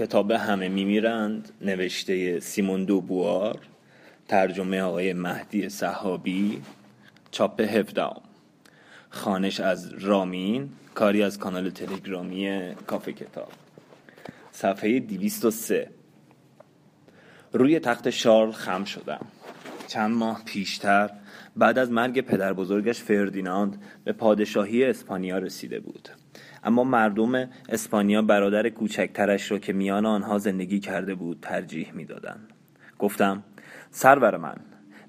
کتاب همه میمیرند نوشته سیمون دوبوار ترجمه آقای مهدی صحابی چاپ هفدام خانش از رامین کاری از کانال تلگرامی کافه کتاب. صفحه 203 روی تخت شارل خم شدم. چند ماه پیشتر بعد از مرگ پدر بزرگش فردیناند به پادشاهی اسپانیا رسیده بود. اما مردم اسپانیا برادر کوچکترش را که میان آنها زندگی کرده بود ترجیح می‌دادند. گفتم سرور من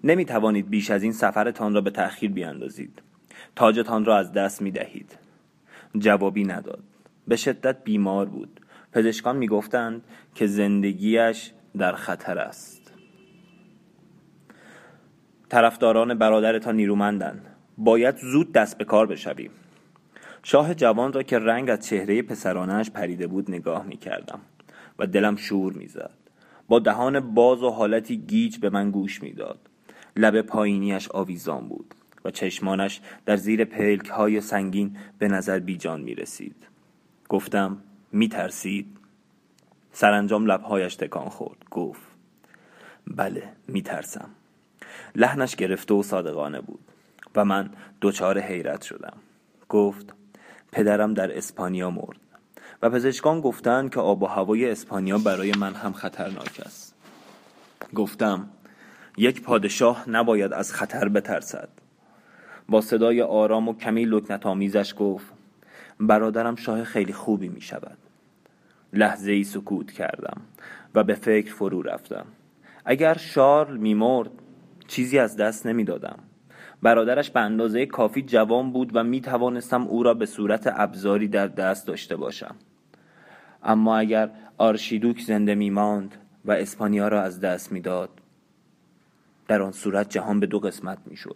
نمی توانید بیش از این سفرتان را به تأخیر بیاندازید. تاجتان را از دست می دهید جوابی نداد. به شدت بیمار بود. پزشکان می گفتند که زندگیش در خطر است. طرفداران برادرتان نیرومندند. باید زود دست به کار بشویم. شاه جوان را که رنگ از چهره پسرانش پریده بود نگاه می کردم و دلم شور می زد. با دهان باز و حالتی گیج به من گوش می‌داد. لب پایینیش آویزان بود و چشمانش در زیر پلک های سنگین به نظر بیجان می رسید. گفتم می ترسید؟ سرانجام لبهایش تکان خورد گفت بله می ترسم لحنش گرفته و صادقانه بود و من دچار حیرت شدم گفت پدرم در اسپانیا مرد و پزشکان گفتند که آب و هوای اسپانیا برای من هم خطرناک است. گفتم یک پادشاه نباید از خطر بترسد. با صدای آرام و کمی لکنت آمیزش گفت برادرم شاه خیلی خوبی می شود. لحظه ای سکوت کردم و به فکر فرو رفتم. اگر شارل میمرد چیزی از دست نمی‌دادم برادرش به اندازه کافی جوان بود و می توانستم او را به صورت ابزاری در دست داشته باشم. اما اگر آرشیدوک زنده می ماند و اسپانیا را از دست می‌داد در آن صورت جهان به دو قسمت می شد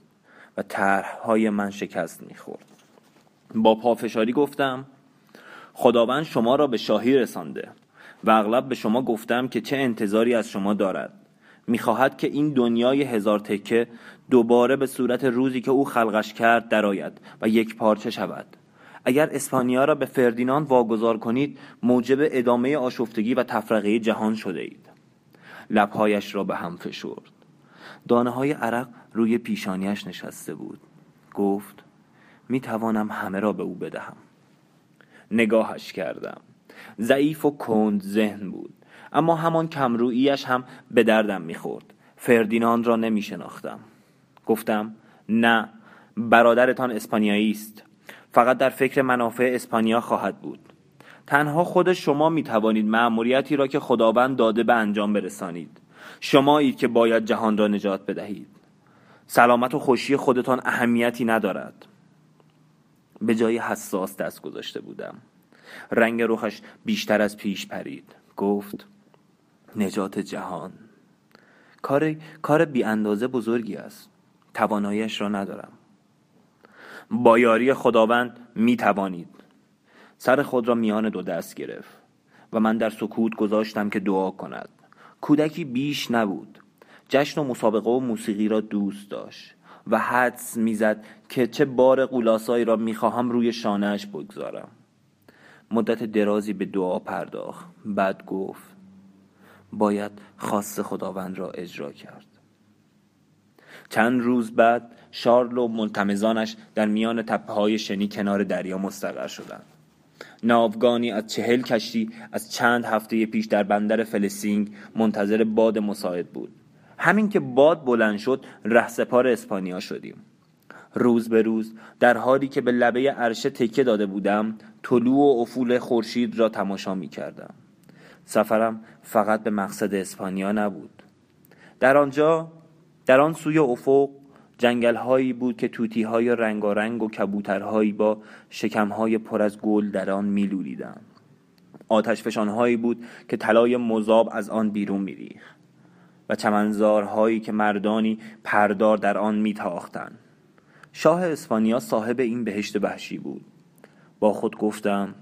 و طرحهای من شکست می خورد با پافشاری گفتم خداوند شما را به شاهی رسانده و اغلب به شما گفتم که چه انتظاری از شما دارد. می‌خواهد که این دنیای هزار تکه دوباره به صورت روزی که او خلقش کرد درآید و یک پارچه شود. اگر اسپانیا را به فردیناند واگذار کنید موجب ادامه آشفتگی و تفرقه جهان شده اید. لبهایش را به هم فشرد. دانه های عرق روی پیشانیش نشسته بود. گفت می توانم همه را به او بدهم. نگاهش کردم. ضعیف و کند ذهن بود. اما همان کمروییش هم به دردم می‌خورد. فردیناند را نمی شناختم گفتم نه برادرتان اسپانیایی است. فقط در فکر منافع اسپانیا خواهد بود. تنها خود شما می توانید مأموریتی را که خداوند داده به انجام برسانید. شمایید که باید جهان را نجات بدهید. سلامت و خوشی خودتان اهمیتی ندارد. به جای حساس دست گذاشته بودم. رنگ رخش بیشتر از پیش پرید. گفت نجات جهان. کار کار بی اندازه بزرگی است. تواناییش را ندارم. با یاری خداوند می توانید سر خود را میان دو دست گرفت و من در سکوت گذاشتم که دعا کند. کودکی بیش نبود. جشن و مسابقه و موسیقی را دوست داشت و حدس می‌زد که چه بار قولاسایی را می‌خواهم روی شانهش بگذارم. مدت درازی به دعا پرداخت. بعد گفت باید خاص خداوند را اجرا کرد. چند روز بعد شارل و ملتمزانش در میان تپه های شنی کنار دریا مستقر شدند. ناوگانی از چهل کشتی از چند هفته پیش در بندر فلسینگ منتظر باد مساعد بود. همین که باد بلند شد رهسپار اسپانیا شدیم. روز به روز در حالی که به لبه عرشه تکه داده بودم طلوع و افول خورشید را تماشا می کردم سفرم فقط به مقصد اسپانیا نبود. در آنجا در آن سوی افق جنگل هایی بود که توتی های رنگارنگ و کبوترهایی با شکم های پر از گل در آن میلولیدند. هایی بود که طلای مذاب از آن بیرون میریخت و چمنزارهایی که مردانی پردار در آن میتاختند. شاه اسپانیا صاحب این بهشت وحشی بود. با خود گفتم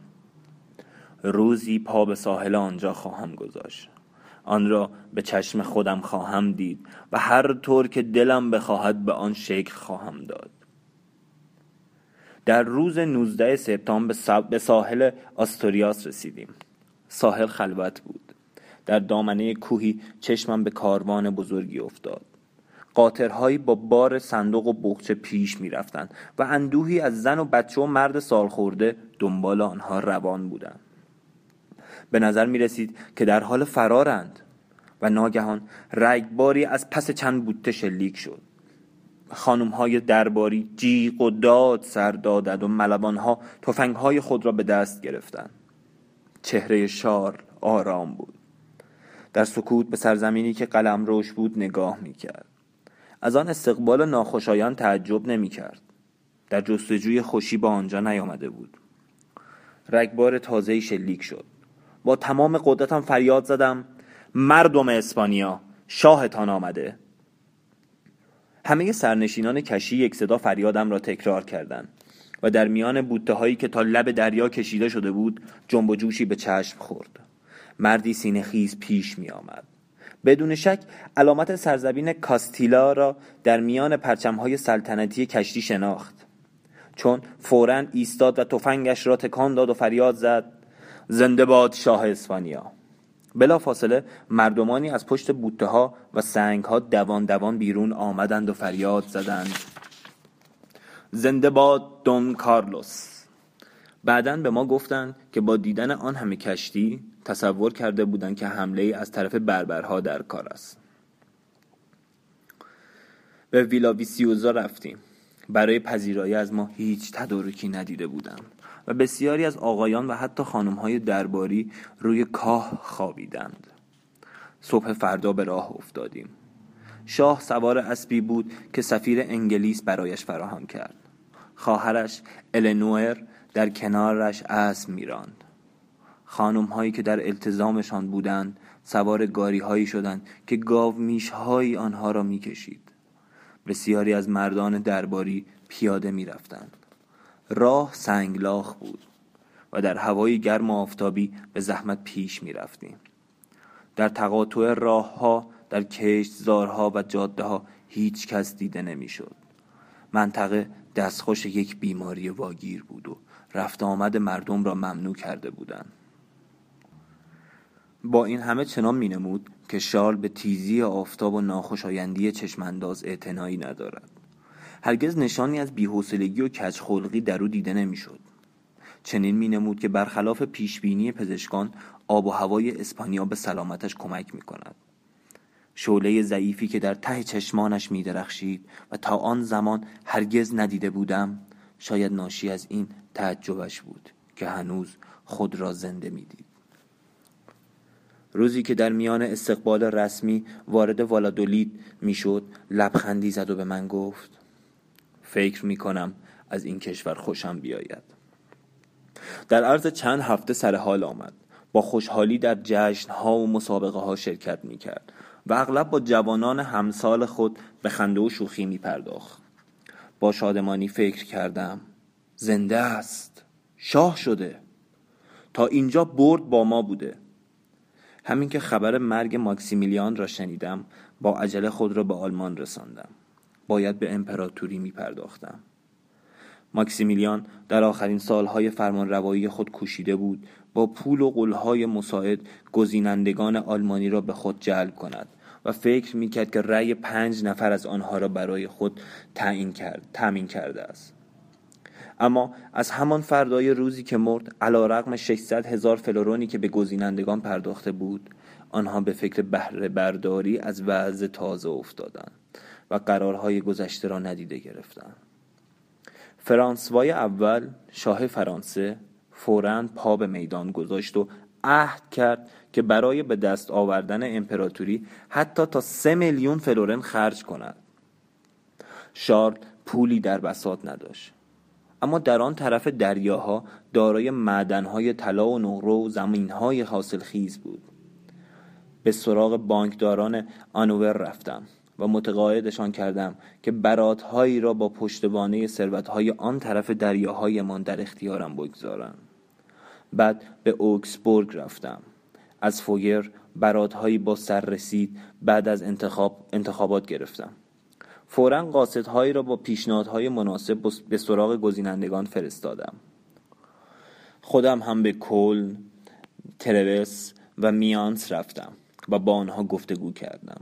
روزی پا به ساحل آنجا خواهم گذاشت. آن را به چشم خودم خواهم دید و هر طور که دلم بخواهد به آن شکل خواهم داد. در روز 19 سپتامبر به ساحل آستوریاس رسیدیم. ساحل خلوت بود. در دامنه کوهی چشمم به کاروان بزرگی افتاد. قاطرهایی با بار صندوق و بغچه پیش می‌رفتند و اندوهی از زن و بچه و مرد سالخورده دنبال آنها روان بودند. به نظر می رسید که در حال فرارند. و ناگهان رگباری از پس چند بوته شلیک شد. خانم های درباری جیغ و داد سر دادند و ملبان ها تفنگ های خود را به دست گرفتند. چهره شار آرام بود. در سکوت به سرزمینی که قلم روش بود نگاه می کرد از آن استقبال ناخوشایان تعجب نمی کرد در جستجوی خوشی با آنجا نیامده بود. رگبار تازه شلیک شد. با تمام قدرتم فریاد زدم. مردم اسپانیا شاهتان آمده. همه سرنشینان کشی یک صدا فریادم را تکرار کردند و در میان بوته هایی که تا لب دریا کشیده شده بود جنب و جوشی به چشم خورد. مردی سینه خیز پیش می آمد بدون شک علامت سرزبین کاستیلا را در میان پرچمهای سلطنتی کشتی شناخت. چون فورا ایستاد و تفنگش را تکان داد و فریاد زد. زنده باد شاه اسپانیا. بلا فاصله مردمانی از پشت بوته ها و سنگ ها دوان دوان بیرون آمدند و فریاد زدند. زنده باد دون کارلوس. بعدا به ما گفتند که با دیدن آن همه کشتی تصور کرده بودند که حمله از طرف بربرها در کار است. به ویلا ویسیوزا رفتیم. برای پذیرایی از ما هیچ تدارکی ندیده بودم و بسیاری از آقایان و حتی های درباری روی کاه خوابیدند. صبح فردا به راه افتادیم. شاه سوار اسبی بود که سفیر انگلیس برایش فراهم کرد. خواهرش النوئر در کنارش اسب میراند. خانم هایی که در التزامشان بودند سوار گاری هایی شدند که گاو میش هایی آنها را می‌کشید. بسیاری از مردان درباری پیاده می‌رفتند. راه سنگلاخ بود و در هوای گرم و آفتابی به زحمت پیش می رفتیم. در تقاطع راه ها در کشتزارها و جاده ها هیچ کس دیده نمی شد. منطقه دستخوش یک بیماری واگیر بود و رفت آمد مردم را ممنوع کرده بودند. با این همه چنان می نمود که شال به تیزی آفتاب و ناخوشایندی چشمانداز اعتنایی ندارد. هرگز نشانی از بیحوصلگی و کجخلقی در او دیده نمی‌شد چنین مینمود که برخلاف پیشبینی پزشکان آب و هوای اسپانیا به سلامتش کمک می کند شعله ضعیفی که در ته چشمانش می درخشید و تا آن زمان هرگز ندیده بودم شاید ناشی از این تعجبش بود که هنوز خود را زنده می‌دید. روزی که در میان استقبال رسمی وارد والادولید می‌شد لبخندی زد و به من گفت فکر می کنم از این کشور خوشم بیاید. در عرض چند هفته سر حال آمد. با خوشحالی در جشن ها و مسابقه ها شرکت می کرد و اغلب با جوانان همسال خود به خنده و شوخی می پرداخت با شادمانی فکر کردم زنده است. شاه شده. تا اینجا برد با ما بوده. همین که خبر مرگ ماکسیمیلیان را شنیدم با عجله خود را به آلمان رساندم. باید به امپراتوری می پرداختم. ماکسیمیلیان در آخرین سالهای فرمانروایی خود کوشیده بود با پول و قلهای مساعد گزینندگان آلمانی را به خود جلب کند و فکر می‌کرد که رأی پنج نفر از آنها را برای خود تعیین کرد تامین کرده است اما از همان فردای روزی که مرد علا رقم 600 هزار فلورونی که به گزینندگان پرداخته بود آنها به فکر بهره برداری از وضع تازه افتادند و قرارهای گذشته را ندیده گرفتند فرانسوای اول شاه فرانسه فورا پا به میدان گذاشت و عهد کرد که برای به دست آوردن امپراتوری حتی تا سه میلیون فلورن خرج کند. شارل پولی در بساط نداشت. اما در آن طرف دریاها دارای معدنهای طلا و نقره و زمینهای حاصل خیز بود. به سراغ بانکداران آنوور رفتم. و متقاعدشان کردم که براتهایی را با پشتوانه ثروتهای آن طرف دریاهایمان در اختیارم بگذارم. بعد به اوکسبورگ رفتم. از فوگر براتهایی با سر رسید بعد از انتخاب انتخابات گرفتم. فورا قاصدهایی را با پیشنهادهای مناسب به سراغ گزینندگان فرستادم. خودم هم به کل ترورس و میانس رفتم و با آنها گفتگو کردم.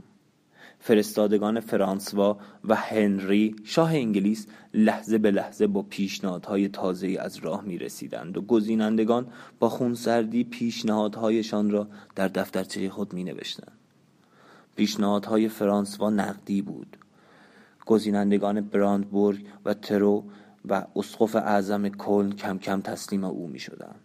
فرستادگان فرانسوا و هنری شاه انگلیس لحظه به لحظه با پیشنهادهای تازه از راه می رسیدند و گزینندگان با خونسردی پیشنهادهایشان را در دفترچه خود می نوشتند. پیشنهادهای فرانسوا نقدی بود گزینندگان براندنبورگ و ترو و اسقف اعظم کلن کم کم تسلیم او می شدند.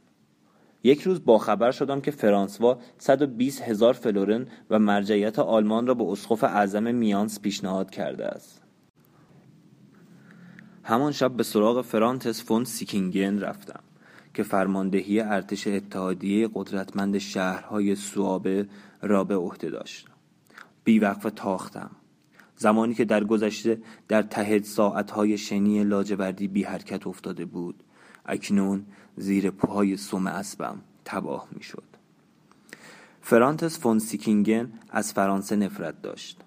یک روز با خبر شدم که فرانسوا 120 هزار فلورن و مرجعیت آلمان را به اسقف اعظم مایانس پیشنهاد کرده است. همان شب به سراغ فرانتس فون سیکینگن رفتم که فرماندهی ارتش اتحادیه قدرتمند شهرهای سوابه را به عهده داشت. بی‌وقفه تاختم. زمانی که در گذشته در ته ساعتهای شنی لاجوردی بی حرکت افتاده بود اکنون زیر پاهای سم اسبم تباه می شد. فرانتس فون سیکینگن از فرانسه نفرت داشت.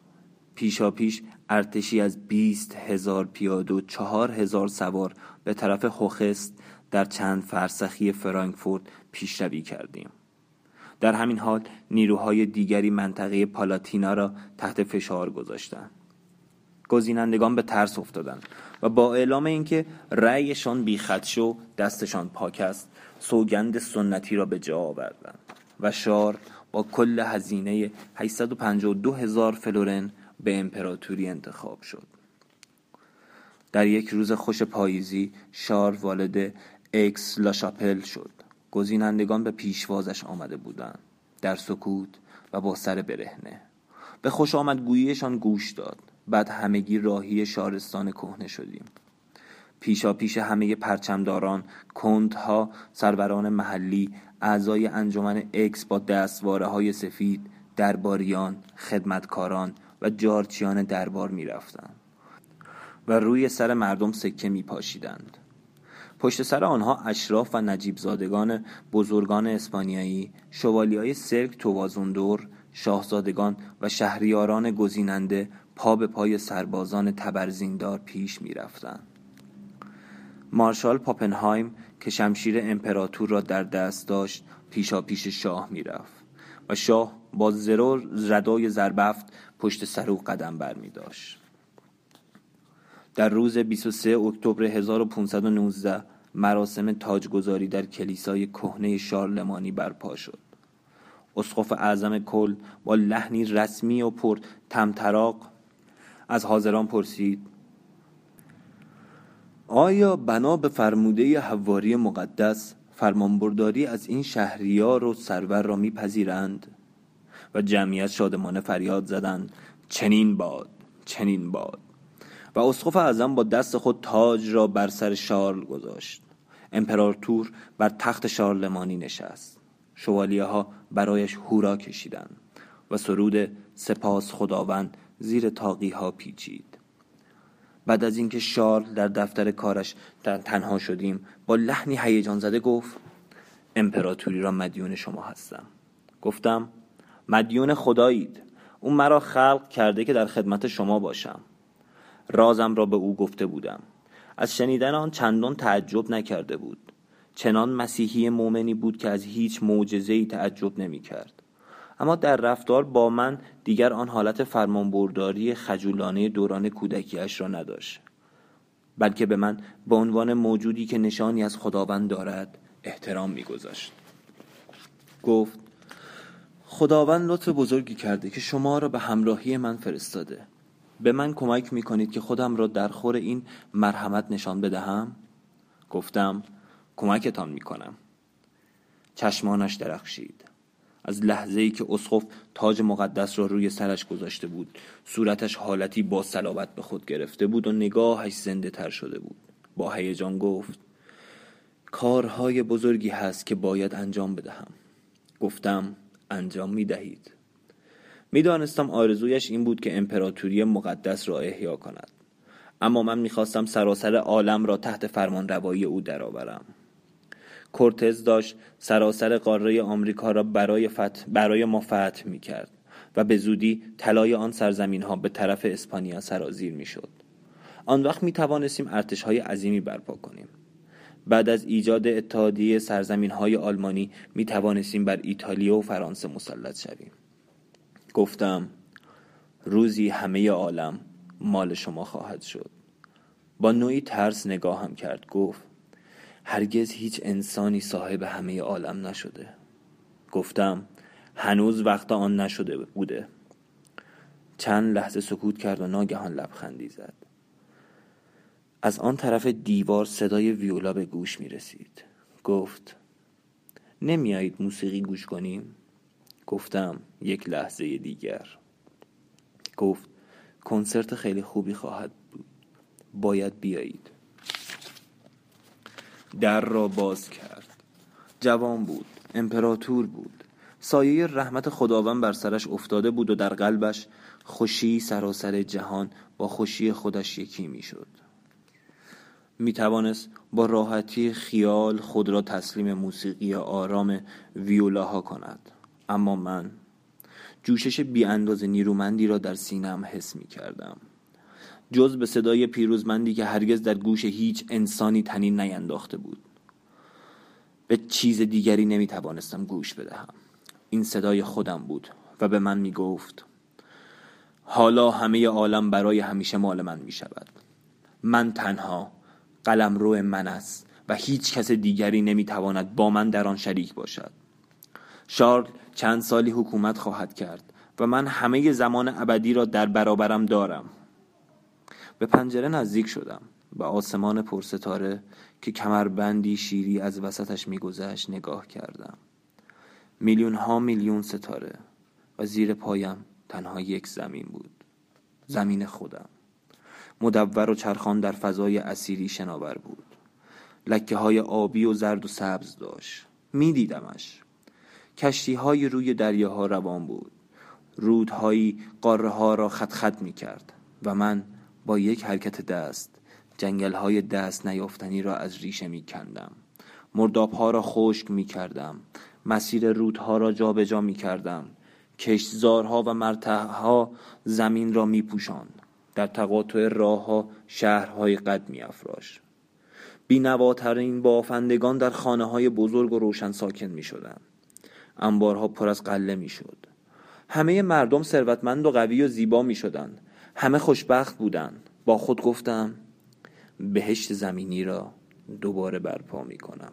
پیشا پیش ارتشی از بیست هزار پیاده و چهار هزار سوار به طرف هوخست در چند فرسخی فرانکفورت پیشروی کردیم. در همین حال نیروهای دیگری منطقه پالاتینا را تحت فشار گذاشتند. گزینندگان به ترس افتادند و با اعلام اینکه رأیشان بیخدش و دستشان پاک است. سوگند سنتی را به جا آوردند و شار با کل هزینه 852 هزار فلورن به امپراتوری انتخاب شد. در یک روز خوش پاییزی شار والد اکس لاشاپل شد. گزینندگان به پیشوازش آمده بودند. در سکوت و با سر برهنه. به خوش آمدگوییشان گوش داد. بعد همگی راهی شارستان کهنه شدیم پیشا پیش همه پرچمداران کنت‌ها سروران محلی اعضای انجمن اکس با دستواره های سفید درباریان خدمتکاران و جارچیان دربار می رفتن. و روی سر مردم سکه می پاشیدند. پشت سر آنها اشراف و نجیب زادگان بزرگان اسپانیایی شوالی های سرک توازندور شاهزادگان و شهریاران گزیننده پا به پای سربازان تبرزیندار پیش می رفتن. مارشال پاپنهایم که شمشیر امپراتور را در دست داشت پیشا پیش شاه می رفت و شاه با زرور ردای زربفت پشت سر او قدم بر می داشت. در روز 23 اکتبر 1519 مراسم تاجگذاری در کلیسای کهنه شارلمانی برپا شد. اسقف اعظم کل با لحنی رسمی و پر تمطراق از حاضران پرسید آیا بنا به فرموده حواری مقدس فرمانبرداری از این شهریار و سرور را میپذیرند؟ و جمعیت شادمانه فریاد زدند چنین باد چنین باد. و اسقف اعظم با دست خود تاج را بر سر شارل گذاشت. امپراتور بر تخت شارلمانی نشست. شوالیه ها برایش هورا کشیدند و سرود سپاس خداوند زیر تاقی ها پیچید. بعد از اینکه شارل در دفتر کارش تنها شدیم با لحنی هیجان زده گفت امپراتوری را مدیون شما هستم. گفتم مدیون خدایید او مرا خلق کرده که در خدمت شما باشم. رازم را به او گفته بودم. از شنیدن آن چندان تعجب نکرده بود. چنان مسیحی مؤمنی بود که از هیچ ای تعجب نمی کرد اما در رفتار با من دیگر آن حالت فرمانبرداری خجولانه دوران کودکیش را نداشت بلکه به من به عنوان موجودی که نشانی از خداوند دارد احترام میگذاشت. گفت خداوند لطف بزرگی کرده که شما را به همراهی من فرستاده. به من کمک می کنید که خودم را در خور این مرحمت نشان بدهم؟ گفتم کمکتان می کنم چشمانش درخشید. از لحظه ای که اسقف تاج مقدس را روی سرش گذاشته بود. صورتش حالتی با صلابت به خود گرفته بود و نگاهش زنده تر شده بود. با هیجان گفت کارهای بزرگی هست که باید انجام بدهم. گفتم انجام می دهید می دانستم آرزویش این بود که امپراتوری مقدس را احیا کند. اما من می‌خواستم سراسر عالم را تحت فرمان روایی او درآورم. کورتز داشت سراسر قاره آمریکا را برای, فتح برای ما فتح می کرد و به زودی طلای آن سرزمین ها به طرف اسپانیا سرازیر می شد. آن وقت می توانستیم ارتش های عظیمی برپا کنیم. بعد از ایجاد اتحادیه سرزمین های آلمانی می توانستیم بر ایتالیا و فرانسه مسلط شویم گفتم روزی همه عالم مال شما خواهد شد با نوعی ترس نگاهم کرد گفت هرگز هیچ انسانی صاحب همه عالم نشده. گفتم هنوز وقت آن نشده بوده. چند لحظه سکوت کرد و ناگهان لبخندی زد. از آن طرف دیوار صدای ویولا به گوش می رسید. گفت نمیایید موسیقی گوش کنیم؟ گفتم یک لحظه دیگر. گفت کنسرت خیلی خوبی خواهد بود. باید بیایید. در را باز کرد. جوان بود امپراتور بود. سایه رحمت خداوند بر سرش افتاده بود و در قلبش خوشی سراسر جهان با خوشی خودش یکی می‌شد. می توانست با راحتی خیال خود را تسلیم موسیقی آرام ویولاها کند. اما من جوشش بی انداز نیرومندی را در سینم حس می کردم جز به صدای پیروزمندی که هرگز در گوش هیچ انسانی تنین نینداخته بود. به چیز دیگری نمی توانستم گوش بدهم. این صدای خودم بود و به من می گفت حالا همه عالم برای همیشه مال من می شود من تنها قلم رو من است و هیچ کس دیگری نمی تواند با من در آن شریک باشد. شارل چند سالی حکومت خواهد کرد و من همه زمان ابدی را در برابرم دارم. به پنجره نزدیک شدم به آسمان پرستاره که کمربندی شیری از وسطش میگذشت نگاه کردم. میلیون ها میلیون ستاره و زیر پایم تنها یک زمین بود. زمین خودم. مدور و چرخان در فضای اسیری شناور بود. لکه های آبی و زرد و سبز داشت. میدیدمش. کشتی های روی دریاها روان بود. رودهایی قاره ها را خط خط می کرد و من با یک حرکت دست جنگل های دست نیافتنی را از ریشه می کندم مرداب ها را خشک می کردم مسیر رودها را جابجا جا می کردم کشتزارها و مرتعها زمین را می پوشاند در تقاطع راه ها شهرهای قد می افراش بینواترین بافندگان در خانه های بزرگ و روشن ساکن می شدن. انبارها پر از قله می شد همه مردم ثروتمند و قوی و زیبا می شدن. همه خوشبخت بودند. با خود گفتم بهشت زمینی را دوباره برپا می کنم